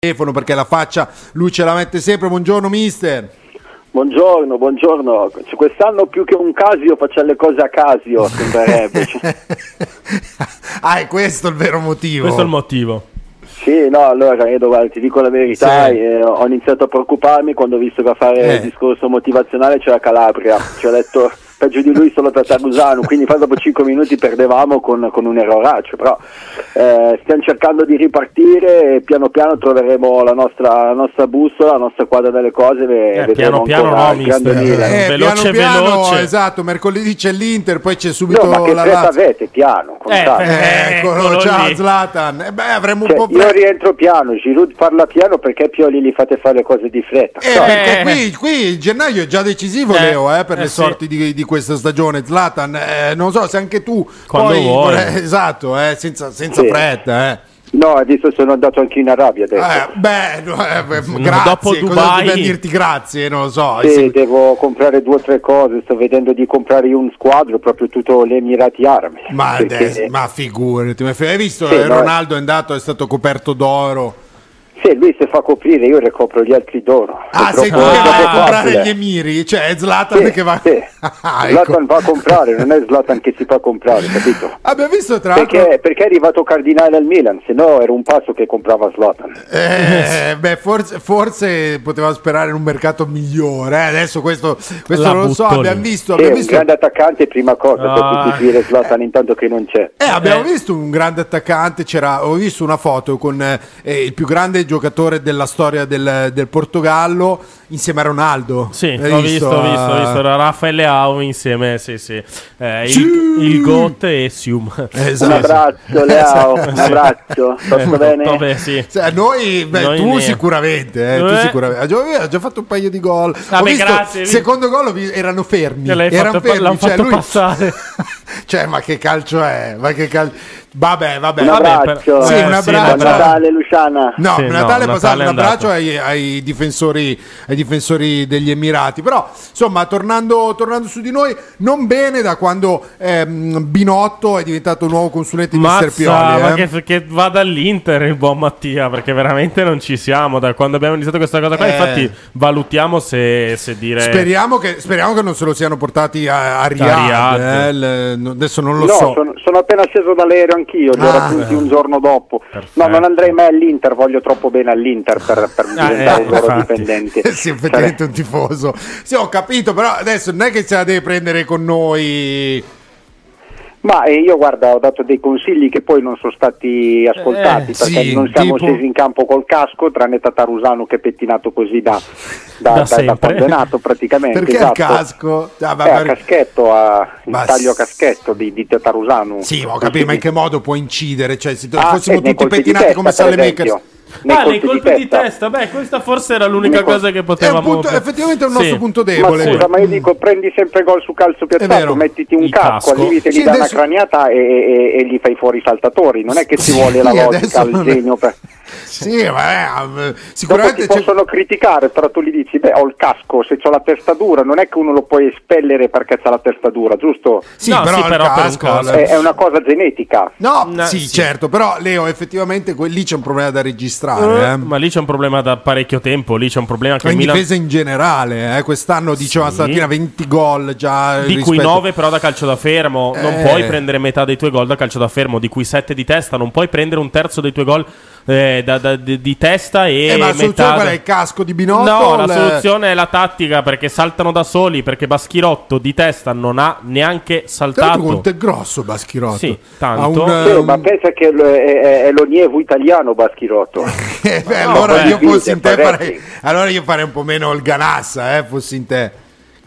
Telefono perché la faccia lui ce la mette sempre. Buongiorno mister. Buongiorno, buongiorno. Cioè, Quest'anno più che un casio facciamo le cose a casio, sembrerebbe. Ah, è questo il vero motivo. Questo è il motivo. sì, no, allora io guarda, ti dico la verità, Sì. eh, ho iniziato a preoccuparmi quando ho visto che a fare Eh. il discorso motivazionale c'era Calabria. Ci ho detto peggio di lui solo Tatarusano, quindi poi dopo 5 minuti perdevamo con, con un erroraccio, però eh, stiamo cercando di ripartire e piano piano troveremo la nostra, la nostra bussola, la nostra quadra delle cose e Eh, vedremo piano piano no, mister. Eh, Veloce, piano piano, veloce. esatto, mercoledì c'è l'Inter, poi c'è subito No, ma che la fretta Lazio. avete, piano, con Eh, calma. eh, Eccolo, eccolo ciao. Zlatan. Eh beh, avremmo un Cioè, po' io pre- rientro piano, Giroud parla piano perché Pioli li fate fare le cose di fretta. Eh, No, perché Eh. qui, qui il gennaio è già decisivo, Eh, Leo, eh, per eh le sì. sorti di, di questa stagione. Zlatan, eh, non so se anche tu Quando poi vuoi. eh, esatto, eh, senza, senza Sì. fretta, eh. No, adesso sono andato anche in Arabia adesso. Eh, beh, no, eh, No, grazie. dopo cosa Dubai- dobbiamo dirti grazie? Non lo so. Sì, Sì. devo comprare due o tre cose, sto vedendo di comprare un squadro, proprio tutto gli Emirati Arabi. Ma, perché- adesso- ma figurati, hai visto Sì, eh, no, Ronaldo è andato, è stato coperto d'oro. Sì, lui si fa coprire, io ricopro gli altri d'oro. Ah, sei tu che vai a comprare gli emiri? Cioè, è Zlatan Sì, che va... sì. Ah, ecco. Zlatan va a comprare, non è Zlatan che si fa comprare, capito? Abbiamo visto tra l'altro... Perché, perché è arrivato Cardinale al Milan, se no era un passo che comprava Zlatan. Eh, beh, forse, forse poteva sperare in un mercato migliore. eh. Adesso questo, questo non lo so. Abbiamo visto, Sì, abbiamo un visto, grande attaccante, prima cosa, Ah. per sostituire Zlatan intanto che non c'è. eh, abbiamo Eh. visto un grande attaccante. C'era, ho visto una foto con eh, il più grande giocatore della storia del, del Portogallo insieme a Ronaldo. Sì, Hai l'ho visto, ho visto, ho eh? visto. Era Raffaele Au insieme, sì, sì. Eh, il, il Got e Sium. Esatto. Un abbraccio, Leo, un abbraccio, Eh, bene? vabbè, sì. Cioè, noi, beh, Noi tu ne- sicuramente, eh, tu Eh. sicuramente. Ha già, ha già fatto un paio di gol. Ho Vabbè, visto, grazie. il secondo gol ho erano fermi. L'hai erano fatto- fermi. l'hanno cioè, fatto lui- passare. cioè, ma che calcio è? Ma che cal- Vabbè, vabbè. Un Vabbè, abbraccio, per- Sì, eh, un abbraccio. Buon Natale Luciana. No, Sì, Natale no, Natale un abbraccio ai, ai difensori, ai difensori degli Emirati. Però, insomma, tornando, tornando su di noi, non bene da quando ehm, Binotto è diventato nuovo consulente di Mister Mazza, Pioli. ma eh. che, che va dall'Inter il buon Mattia, perché veramente non ci siamo da quando abbiamo iniziato questa cosa qua. Eh. Infatti, valutiamo se, se dire. Speriamo che, speriamo che non se lo siano portati a, a Riyadh. Eh, adesso non lo no, so. sono, sono appena sceso dall'aereo anch'io, li ho Ah. raggiunti un giorno dopo. Perfetto. No, non andrei mai all'Inter, voglio troppo bene all'Inter per, per Ah, diventare eh, loro infatti. dipendenti. Eh sì, effettivamente un tifoso. Sì, ho capito, però adesso non è che se la deve prendere con noi. Ma eh, io guarda, ho dato dei consigli che poi non sono stati ascoltati Eh, perché sì, non siamo tipo? scesi in campo col casco, tranne Tatarusano che è pettinato così da, da, Da da, da sempre. quando è nato praticamente. Perché esatto. il casco? Ah, ma Eh, a caschetto, a, il taglio a caschetto di, di Tatarusano. Sì, ma ho capito, ma in che modo può incidere? Cioè, se Ah, fossimo eh, tutti pettinati testa, come esempio. Nei Ah, nei colpi di testa. Beh, questa forse era l'unica col- cosa che È un potevamo. punto- effettivamente è un nostro Sì. punto Ma debole. scusa, ma io dico prendi sempre gol su calcio piazzato, mettiti un casco, casco. al limite Sì, gli dà adesso- una craniata e, e- e gli fai fuori i saltatori, non è che ci vuole la logica, è- genio per... Sì, ma eh, Dopo sicuramente ti c'è- possono criticare, però tu gli dici, beh, ho il casco, se ho la testa dura, non è che uno lo puoi espellere perché c'ha la testa dura, giusto? Sì, No, però sì, però per un casco, eh, È, è una cosa genetica. No, No, sì, sì. certo, però Leo, effettivamente que- lì c'è un problema da registrare. Eh, eh. Ma lì c'è un problema da parecchio tempo. Lì c'è un problema che Ma in Milan. difesa in generale, eh. quest'anno diceva Sì. stamattina 20 gol già. Di cui rispetto- 9 però da calcio da fermo. Non Eh. puoi prendere metà dei tuoi gol da calcio da fermo, di cui 7 di testa. Non puoi prendere un terzo dei tuoi gol eh, da- da- di, di testa e Eh, ma la soluzione metà. qual è? Il casco di Binotto? No, la soluzione è la tattica perché saltano da soli. Perché Baschirotto di testa non ha neanche saltato. quanto è grosso Baschirotto. Sì, tanto. Un, Sì, eh, ma pensa che è, è- l'Onievo italiano Baschirotto. Eh, beh, No, allora beh, io fossi in te farei, allora io farei un po' meno il Ganassa, eh, fossi in te.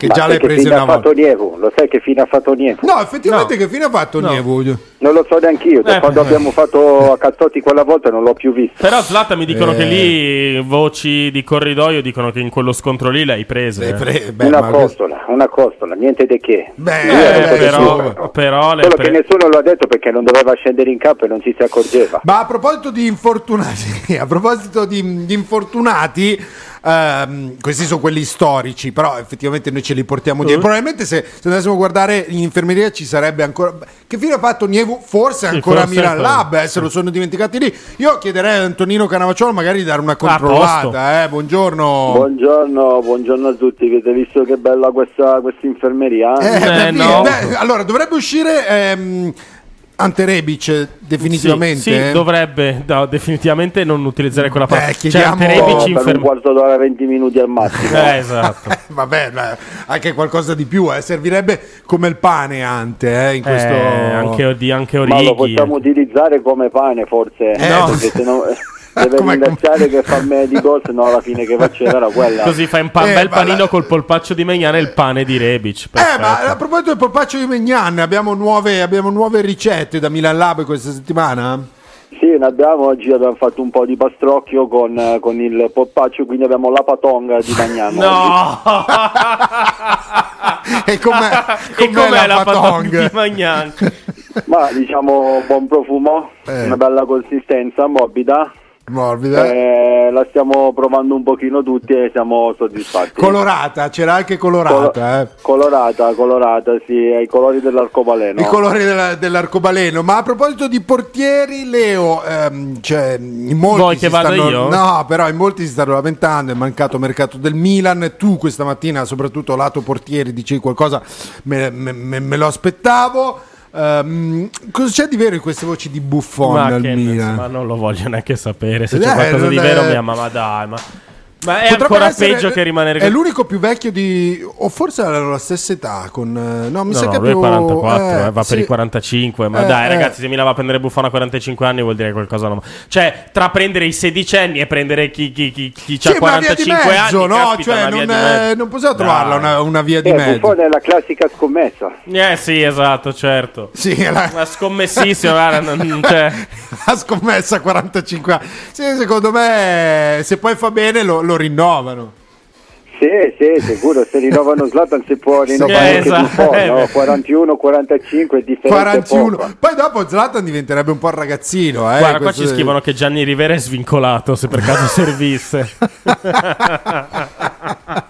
Che Ma già l'hai preso fine una ha fatto volta. Nievo? Lo sai che fine ha fatto Nievo? No, effettivamente No. che fine ha fatto No. Nievo? Non lo so neanche io, da Eh, quando beh. abbiamo fatto a Cazzotti quella volta non l'ho più visto. Però Zlatan mi dicono Eh. che lì voci di corridoio dicono che in quello scontro lì l'hai prese. Eh, eh. pre- beh, una questo- costola, una costola, niente di che. Beh, Eh, però, però le Solo pre- che nessuno lo ha detto perché non doveva scendere in campo e non si si accorgeva. Ma a proposito di infortunati, a proposito di, di infortunati, ehm, questi sono quelli storici, però effettivamente noi ce li portiamo dietro. Probabilmente se, se andassimo a guardare in infermeria ci sarebbe ancora. Che fine ha fatto Nievu? Forse Sì, ancora forse Milan. Lab, eh, se lo sono dimenticati lì. Io chiederei a Antonino Canavacciolo magari di dare una posto. controllata. Eh. Buongiorno. Buongiorno, buongiorno a tutti, avete visto che bella questa, questa infermeria? Eh, Eh, beh, no. beh, allora dovrebbe uscire ehm, Ante Rebic definitivamente. Sì, sì, eh? dovrebbe, no, definitivamente non utilizzare quella Beh, parola. chiediamo- Cioè, Ante Rebic per un inferm- quarto d'ora, 20 minuti al massimo. Eh, esatto. Eh, Vabbè, beh, anche qualcosa di più, eh. servirebbe come il pane Ante eh, in questo... Eh, anche, di, anche Ma lo possiamo utilizzare come pane forse? Eh, no. Perché se no deve Come- ringraziare che fa me di gol, se no alla fine che faceva era quella. Così fai un pa- Eh, bel panino la- col polpaccio di Megnana e il pane di Rebic. Eh, ma a proposito del polpaccio di Megnan, abbiamo nuove, abbiamo nuove ricette da Milan Lab questa settimana? Sì, ne abbiamo oggi abbiamo fatto un po' di pastrocchio con, con il poppaccio, quindi abbiamo la patonga di Magnano. No! E com'è, e com'è la patong patong? di Magnan? Ma diciamo buon profumo, Eh. una bella consistenza, morbida. Morbida. Eh, la stiamo provando un pochino tutti e siamo soddisfatti. Colorata, c'era anche Colo- colorata, eh. Colorata, colorata, sì, ai colori dell'arcobaleno. I colori della- dell'arcobaleno. Ma a proposito di portieri, Leo, ehm, cioè, in molti Vuoi si che vada stanno, io? No, però in molti si stanno lamentando. È mancato mercato del Milan. Tu questa mattina, soprattutto lato portieri, dicevi qualcosa, me, me- me- me lo aspettavo. Ehm, cosa c'è di vero in queste voci di Buffon Ma, che ma non lo voglio neanche sapere se Eh, c'è qualcosa di vero. è- Mia mamma, dai, ma. Ma è Potrebbe ancora essere- peggio che rimanere È l'unico più vecchio di. O forse hanno la stessa età. Con, eh, no, mi No, sa no, che è lui è più. 44, eh, eh, va sì. per i 45. Ma Eh, dai, eh. ragazzi, se Milan va a prendere Buffon a 45 anni, vuol dire qualcosa non. Cioè, tra prendere i sedicenni e prendere chi, chi, chi, chi Sì, ha ma una via di 45 mezzo, anni, no? caspita, Cioè, una via non, di mezzo. non possiamo trovarla una, una via di Eh, mezzo. Buffon è la classica scommessa. Eh sì, esatto, certo. Sì, la, Ma scommessissimo, guarda, non- cioè, la scommessa a 45 anni. Sì, secondo me, se poi fa bene, lo, lo rinnovano. Sì, sì, sicuro, se rinnovano Zlatan si può rinnovare anche esatto. No? beh. 41, 45 è differenza 41. poca. Poi dopo Zlatan diventerebbe un po' il ragazzino. Eh, guarda, qua ci scrivono che Gianni Rivera è svincolato, se per caso servisse.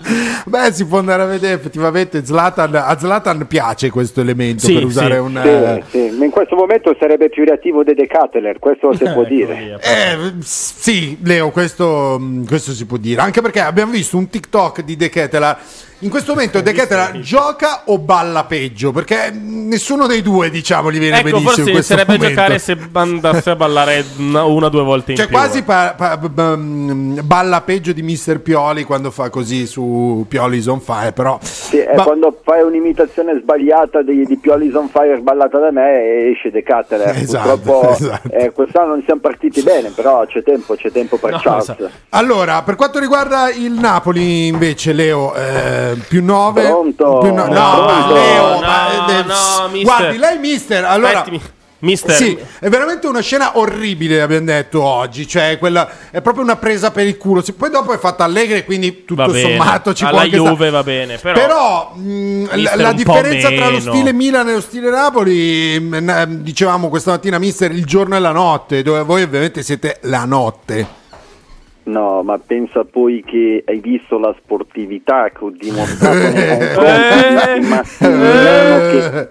Beh, si può andare a vedere effettivamente. Zlatan, a Zlatan piace questo elemento Sì, per usare sì. un. Sì, eh, sì, ma in questo momento sarebbe più reattivo De Decathlon, questo si può Ecco dire. via. Eh, sì, Leo, questo, questo si può dire. Anche perché abbiamo visto un TikTok di De Ketela. In questo momento De Ketela gioca o balla peggio? Perché nessuno dei due, diciamo, gli viene Ecco, benissimo in forse questo a momento. giocare se andasse a ballare una, o due volte in Cioè, più. quasi eh. pa- pa- balla peggio di Mr. Pioli quando fa così su Pioli's on fire. Però, Sì, è Ma- quando fai un'imitazione sbagliata di, di Pioli's on Fire ballata da me e esce De Catteler. Esatto, Purtroppo esatto. eh, quest'anno non siamo partiti bene, però c'è tempo, c'è tempo per No, Charles. esatto. allora, per quanto riguarda il Napoli, invece, Leo, eh, più 9. Pronto? Più no, no, Pronto? ma Leo, No, ma, eh, no, mister. guardi, lei, mister, allora. Aspetti, mister. Sì, è veramente una scena orribile, abbiamo detto oggi. Cioè, quella è proprio una presa per il culo. Poi dopo è fatta allegre, quindi tutto Va bene. sommato ci Alla può anche Juve stare. va bene, però- Però, mh, la, Mister, la po' differenza tra lo stile Milan e lo stile Napoli, mh, n- dicevamo questa mattina, mister, il giorno e la notte, dove voi ovviamente siete la notte. No, ma pensa poi che hai visto la sportività che ho dimostrato nei Eh. confronti di Massimiliano che-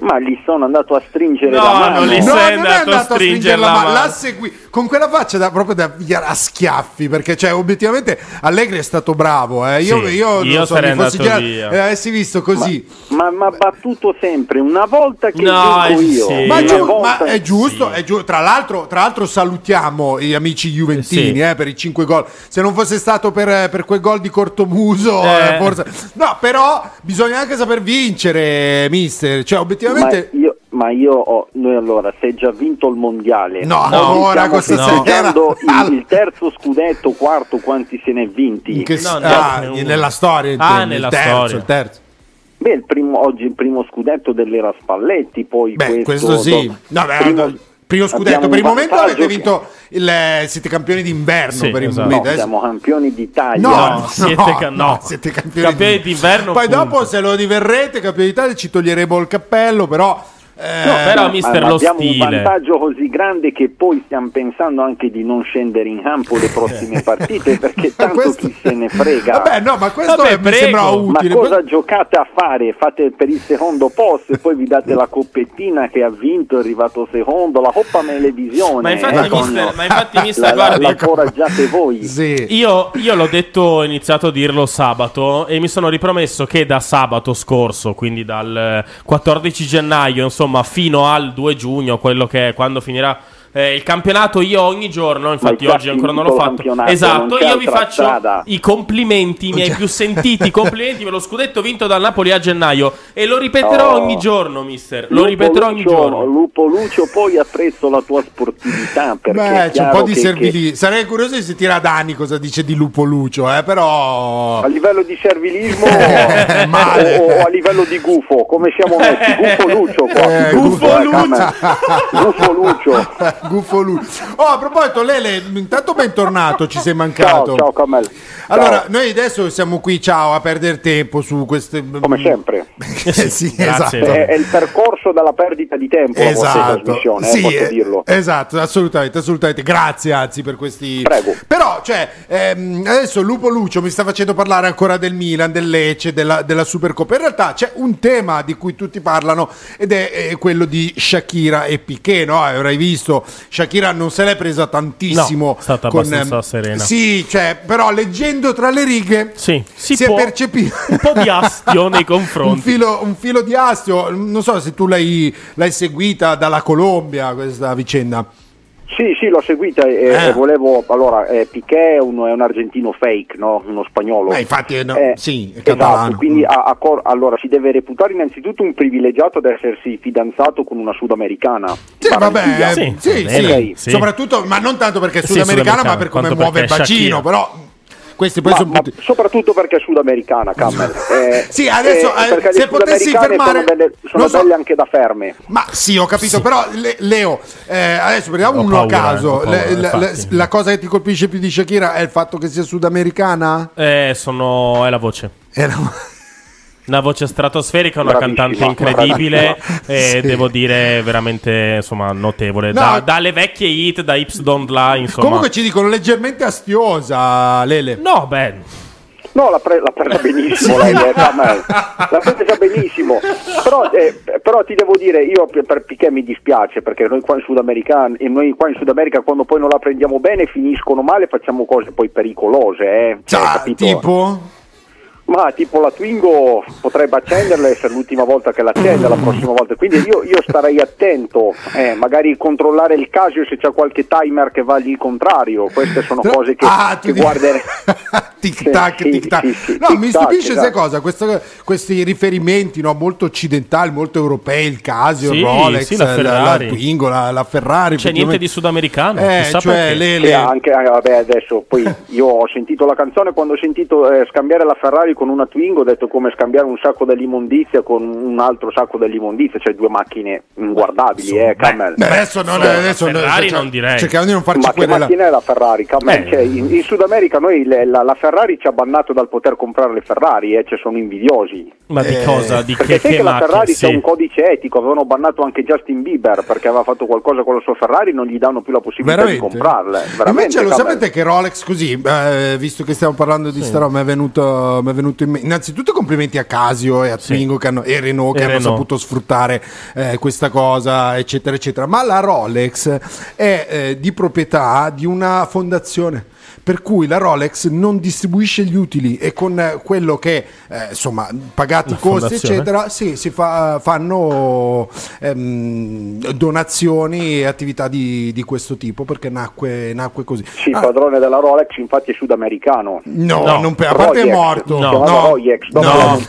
Ma gli sono andato a stringere No, la mano. non No, sei non è andato a andato a stringere stringerla, la ma mano. l'ha segui- con quella faccia da, proprio da pigliare a schiaffi. Perché, cioè, obiettivamente Allegri è stato bravo. Eh. Io, Sì, io, non io so, sarei mi fossi andato girato- via. eh, avessi visto così. Ma mi ha battuto sempre, una volta che No, eh, io. sì. Ma, giu- volta- ma è giusto, Sì. è giu- tra, l'altro, tra l'altro salutiamo gli amici juventini Sì. eh, per i 5 gol. Se non fosse stato per, per quel gol di Cortomuso, Eh. eh, forse... No, però bisogna anche saper vincere, mister. Cioè, Ma obiettivamente... io, ma io ho, noi allora, se hai già vinto il mondiale, No, oggi ora questa sera- il, il terzo scudetto, quarto, quanti se ne è vinti? In che- No, no, ah, ne- nella storia, Ah, intendi, nella il terzo, storia. il terzo. Beh, il primo, oggi il primo scudetto dell'era Spalletti, poi Beh, questo, questo sì. No, beh, primo- no, primo scudetto. Per il momento avete che- vinto il, siete campioni d'inverno. Sì, per il esatto. momento. No, siamo campioni d'Italia. No, No, no, siete ca- no. siete campioni, Campioni d'inverno, Poi punto. dopo, se lo diverrete, campioni d'Italia, ci toglieremo il cappello. Però, eh, No, però, Ma- mister, ma lo abbiamo stile. un vantaggio così grande che poi stiamo pensando anche di non scendere in campo le prossime partite perché tanto questo- chi se ne frega. Vabbè, no, ma questo Vabbè, mi prego. sembra Ma utile. cosa giocate a fare? Fate per il secondo posto e poi vi date la coppettina che ha vinto, è arrivato secondo, la Coppa Melevisione. Ma infatti, eh, mister, ma infatti, mister, la, guardi- la foraggiate voi. Sì. Io, io l'ho detto, ho iniziato a dirlo sabato e mi sono ripromesso che da sabato scorso, quindi dal eh, 14 gennaio, insomma, fino al 2 giugno, quello che è quando finirà eh, il campionato, io ogni giorno, infatti oggi ancora non l'ho fatto. Esatto, io vi faccio strada. i complimenti, i miei più sentiti complimenti per lo scudetto vinto dal Napoli a gennaio e lo ripeterò Oh. ogni giorno, mister. Lo Lupo ripeterò ogni Lucio, giorno. Lupo Lucio, poi apprezzo la tua sportività perché Beh, c'è un po' di che- servilismo. Sarei curioso di sentire a Dani cosa dice di Lupo Lucio, eh, però. che a livello di servilismo Eh, male. o, o a livello di gufo, come siamo messi? Gufo Lucio qua. Eh, Gufo, Gufo eh, Lucio. Gufo Lucio. Gufo Lucio. Oh, a proposito, Lele, intanto bentornato, ci sei mancato. Ciao, ciao Camel. Allora, Ciao. noi adesso siamo qui, ciao, a perdere tempo su queste... come sempre. Eh, sì, esatto. È, è il percorso dalla perdita di tempo la vostra Esatto, trasmissione, eh, sì, posso eh, dirlo. esatto, assolutamente, assolutamente. Grazie, anzi, per questi. Prego. Però, cioè, ehm, adesso Lupo Lucio mi sta facendo parlare ancora del Milan, del Lecce, della, della Supercoppa. In realtà c'è un tema di cui tutti parlano ed è, eh, quello di Shakira e Piquet, no? Avrai visto, Shakira non se l'è presa tantissimo. No, è stata con, abbastanza ehm, serena. Sì, cioè, però leggendo tra le righe Sì, si, si, è percepito un po' di astio nei un confronti. filo, un filo di astio. Non so se tu l'hai, l'hai seguita dalla Colombia questa vicenda. Sì, sì, l'ho seguita e, Eh. e volevo. Allora, eh, Piquet è un, è un argentino fake, no? uno spagnolo. Eh, infatti, no, Eh, sì, è esatto, catalano. quindi a- a cor- allora si deve reputare innanzitutto un privilegiato ad essersi fidanzato con una sudamericana. Sì, vabbè, Sì, sì, va sì, bene, sì. soprattutto, ma non tanto perché è Sì, sudamericana, ma sudamericana, per come muove il bacino. Shakira. Però questi poi Ma, sono ma tutti- soprattutto perché è sudamericana, Camel. Eh, Sì, adesso, eh, perché se potessi fermare- sono, belle, sono so- belle anche da ferme. Ma sì, ho capito, però Le- Leo, eh, adesso prendiamo Ho uno a paura, caso. paura, Le- la, la- la cosa che ti colpisce più di Shakira è il fatto che sia sudamericana? Eh, sono... è la voce. Eh, no. Una voce stratosferica, una Bravissima, cantante incredibile e Sì. devo dire veramente insomma notevole. No. Da- dalle vecchie hit, da Ips Don't Lie, insomma. Comunque ci dicono leggermente astiosa, Lele. No, beh, No, l'ha, pre- l'ha presa benissimo Camel. L'ha presa benissimo. Però, eh, però ti devo dire, io per, Piquet mi dispiace perché noi qua in Sud America, e noi qua in Sud America quando poi non la prendiamo bene finiscono male, facciamo cose poi pericolose, eh. Cioè, capito? tipo? Ma tipo la Twingo potrebbe accenderla e essere l'ultima volta che l'accende la prossima volta. Quindi io, io starei attento, eh, magari controllare il Casio se c'è qualche timer che va lì contrario. Queste sono cose che, Ah, tu che guarderei. tic tac, Sì, tic tac. sì, sì, no, tic mi stupisce sai esatto. cosa? Questo- questi riferimenti no, molto occidentali, molto europei, il Casio, Sì, il Rolex, sì, la Ferrari. Twingo, la, la Ferrari. c'è niente di sudamericano. Eh, cioè. Lele, Sì, anche, eh, vabbè, adesso poi io ho sentito la canzone quando ho sentito eh, scambiare la Ferrari con una Twingo, ho detto come scambiare un sacco dell'immondizia con un altro sacco dell'immondizia, cioè due macchine inguardabili, eh, Camel. Beh, adesso non Sì, adesso Ferrari cerca- non direi. Cerchiamo di non farci Ma che macchina è la Ferrari? Camel? Eh. Cioè, in, in Sud America noi le- la, la Ferrari ci ha bannato dal poter comprare le Ferrari, eh, cioè sono invidiosi. Ma di Eh, cosa? Di Perché che, sai che che la? Ferrari Sì. c'è un codice etico, avevano bannato anche Justin Bieber perché aveva fatto qualcosa con la sua Ferrari, non gli danno più la possibilità Veramente? di comprarle. Veramente, Invece lo sapete che Rolex così, eh, visto che stiamo parlando di sta roba, mi è venuto, mi è venuto in mente. Innanzitutto complimenti a Casio e a Twingo che hanno- e Renault che E hanno Renault. saputo sfruttare eh, questa cosa, eccetera, eccetera. Ma la Rolex è eh, di proprietà di una fondazione. Per cui la Rolex non distribuisce gli utili e con eh, quello che eh, insomma pagati i costi, fondazione? eccetera, sì, si fa- fanno ehm, donazioni e attività di, di questo tipo perché nacque, nacque così. Sì, il Ah, padrone della Rolex infatti è sudamericano. No, No. non pe- a parte è Rolex. morto. No. no, Royex, no,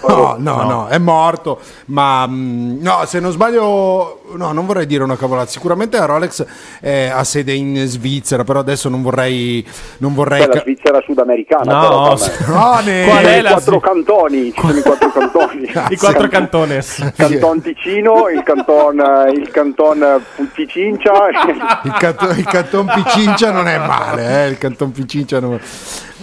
no, no, no, è morto. Ma mh, no, se non sbaglio, no, non vorrei dire una cavolata. Sicuramente la Rolex eh, ha sede in Svizzera, però adesso non vorrei. Non vorrei Beh, la Svizzera sudamericana. No, però. No, Qual è I la quattro cantoni, ci sono i quattro cantoni. I quattro cantones. Il canton Ticino, il canton, eh, il canton Putincincia il, canto- il canton Picincia non è male, eh, il canton Picincia non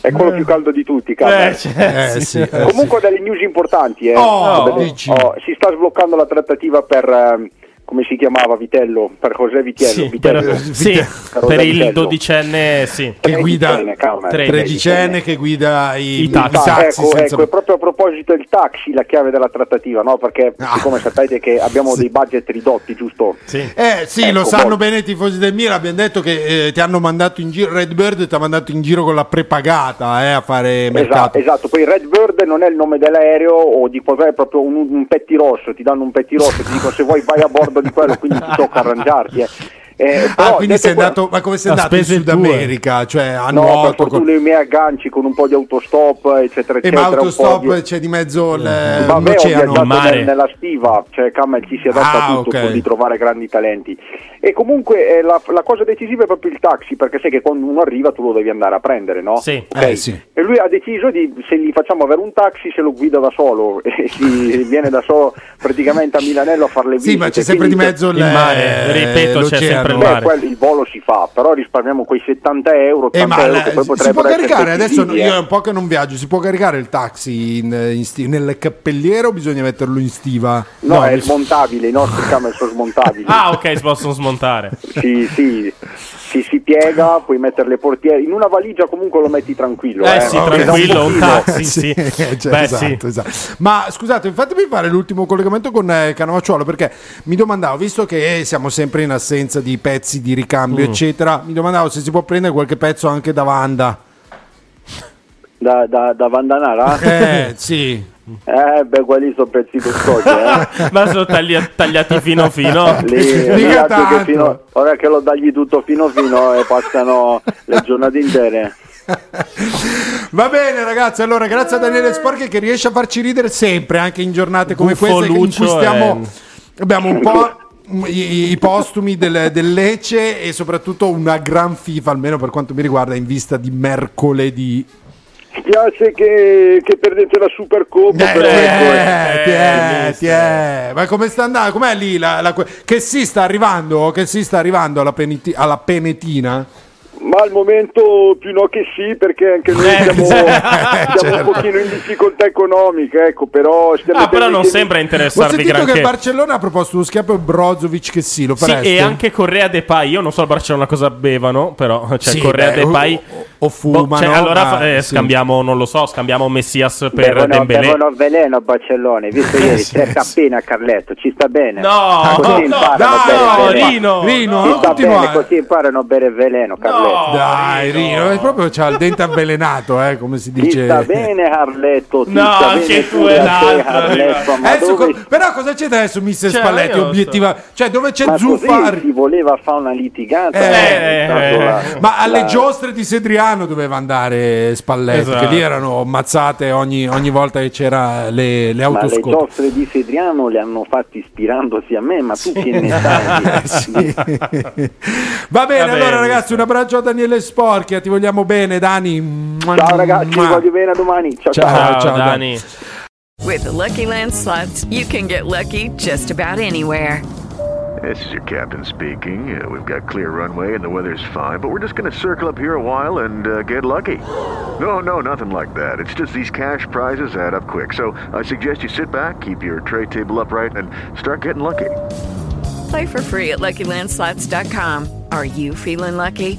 è quello più caldo di tutti. Eh, cioè, Eh, sì. sì, eh, Comunque delle news importanti, eh. Oh, Delle- oh, si sta sbloccando la trattativa per ehm, come si chiamava Vitello, per José Vitello, Sì, Vitello. per, sì, Vitello. per il dodicenne, sì. che guida Tredicenne. Tre- tredicenne che guida i, I taxi. i taxi ecco, senza- ecco, e proprio a proposito del taxi, la chiave della trattativa, no? Perché Ah. siccome sapete che abbiamo dei budget ridotti, giusto? Sì. Eh sì, lo Ecco, sanno poi- bene i tifosi del Milan, abbiamo detto che eh, ti hanno mandato in giro, Redbird ti ha mandato in giro con la prepagata eh, a fare Esatto, mercato. esatto, poi Redbird non è il nome dell'aereo o di cos'è, è proprio un, un petti rosso, ti danno un petti rosso, ti dicono se vuoi vai a bordo di quello, quindi ti tocca arrangiarti. Eh. Eh, Ah, quindi sei que- andato, ma come sei andato in Sud. America? Cioè a No, per nuoto? fortuna con- i miei agganci con un po' di autostop, eccetera, E eccetera. ma un po' autostop di- c'è di mezzo il- Vabbè, ho l'oceano. viaggiato mare. nel- nella stiva, cioè Camel ci si adatta Ah, a tutto ok. pur di trovare grandi talenti. E comunque eh, la, la cosa decisiva è proprio il taxi, perché sai che quando uno arriva tu lo devi andare a prendere, no? Sì. Ok? Eh, sì. E lui ha deciso di, se gli facciamo avere un taxi, se lo guida da solo e si viene da solo praticamente a Milanello a fare le visite. Sì, ma c'è sempre di mezzo il, Il mare, eh, ripeto, c'è l'oceano. Sempre il Beh, mare. quel- il volo si fa, però risparmiamo quei 70 euro, 80 Eh, ma euro la- che poi si può caricare adesso io è un po' che non viaggio si può caricare il taxi in, in sti- nel cappelliere o bisogna metterlo in stiva No, è mi- smontabile, i nostri camel sono smontabili. Ah, ok, si possono smontare. Sì, sì, si, si piega, puoi mettere le portiere. In una valigia comunque lo metti tranquillo. Eh eh, sì, tranquillo, un taxi, sì. cioè, Beh, esatto, sì. esatto. Ma scusate, fatemi fare l'ultimo collegamento con eh, Canavacciuolo perché mi domandavo, visto che siamo sempre in assenza di pezzi di ricambio, Mm. eccetera, mi domandavo se si può prendere qualche pezzo anche da Vanda. Da, da, da Vandanara? Eh, sì. Eh, beh, quelli sono pezzi costosi, eh. Ma sono tagli- tagliati fino fino. Lì, che fino, ora che lo dagli tutto fino fino e passano le giornate intere. Va bene ragazzi, allora grazie a Daniele Sporchi che riesce a farci ridere sempre, anche in giornate come Buffo queste in cui Lucio stiamo... e- Abbiamo un po' i, i postumi del, del Lecce e soprattutto una gran FIFA, almeno per quanto mi riguarda, in vista di mercoledì. Spiace che, che perdete la Supercoppa, Eh, però ecco, eh. eh, ti è. Ma come sta andando? Com'è lì? la- la- che si sta arrivando? Che si sta arrivando alla, peniti- alla penetina? Ma al momento più no che sì, perché anche noi Eh, siamo, certo. siamo un pochino in difficoltà economica, ecco, però Ah, però non che- sembra Ho interessarvi sentito che il granché. Barcellona ha proposto lo schiaffo Brozovic che sì, lo Sì, fareste? e anche Correa De Pai. Io non so al Barcellona cosa bevano, però c'è Sì, Correa beh, De Pai. o- o fumano, Boh, cioè, allora ma- eh, sì. scambiamo, non lo so, scambiamo Messias per Bevono, Dembélé. bevono veleno a Barcellona, hai visto ieri, sì, cerca sì. appena Carletto, ci sta bene. No, Così no, a no, bere no. Rino, Rino, Ci non sta bene, continuare. così imparano a bere veleno, Carletto. No. Dai, Rino. Rino, è proprio c'ha il dente avvelenato, eh, come si Ti dice. sta bene Carletto, ti No, sta anche bene tu pure e l'altro, co- però cosa c'è adesso, mister Cioè, Spalletti? Obiettiva, cioè dove c'è Ma Zuffa? si voleva fare una litigata. Eh, è stato la- Ma alle la- giostre di Sedriano doveva andare Spalletti, Esatto. che lì erano mazzate ogni, ogni volta che c'era le, le Ma le autoscope. giostre di Sedriano le hanno fatte ispirandosi a me, ma tu che ne sai? Eh, sì. Va bene, Va allora bene, ragazzi, un abbraccio a Daniele Sporchia, ti vogliamo bene, Dani. Ciao ragazzi, vi voglio bene a domani. Ciao ciao. Ciao. Ciao, ciao, Dani. With the Lucky Land slots, you can get lucky just about anywhere. This is your captain speaking. Uh, we've got clear runway and the weather's fine, but we're just going to circle up here a while and uh, get lucky. No, no, nothing like that. It's just these cash prizes add up quick. So I suggest you sit back, keep your tray table upright, and start getting lucky. Play for free at LuckyLandSlots.com. Are you feeling lucky?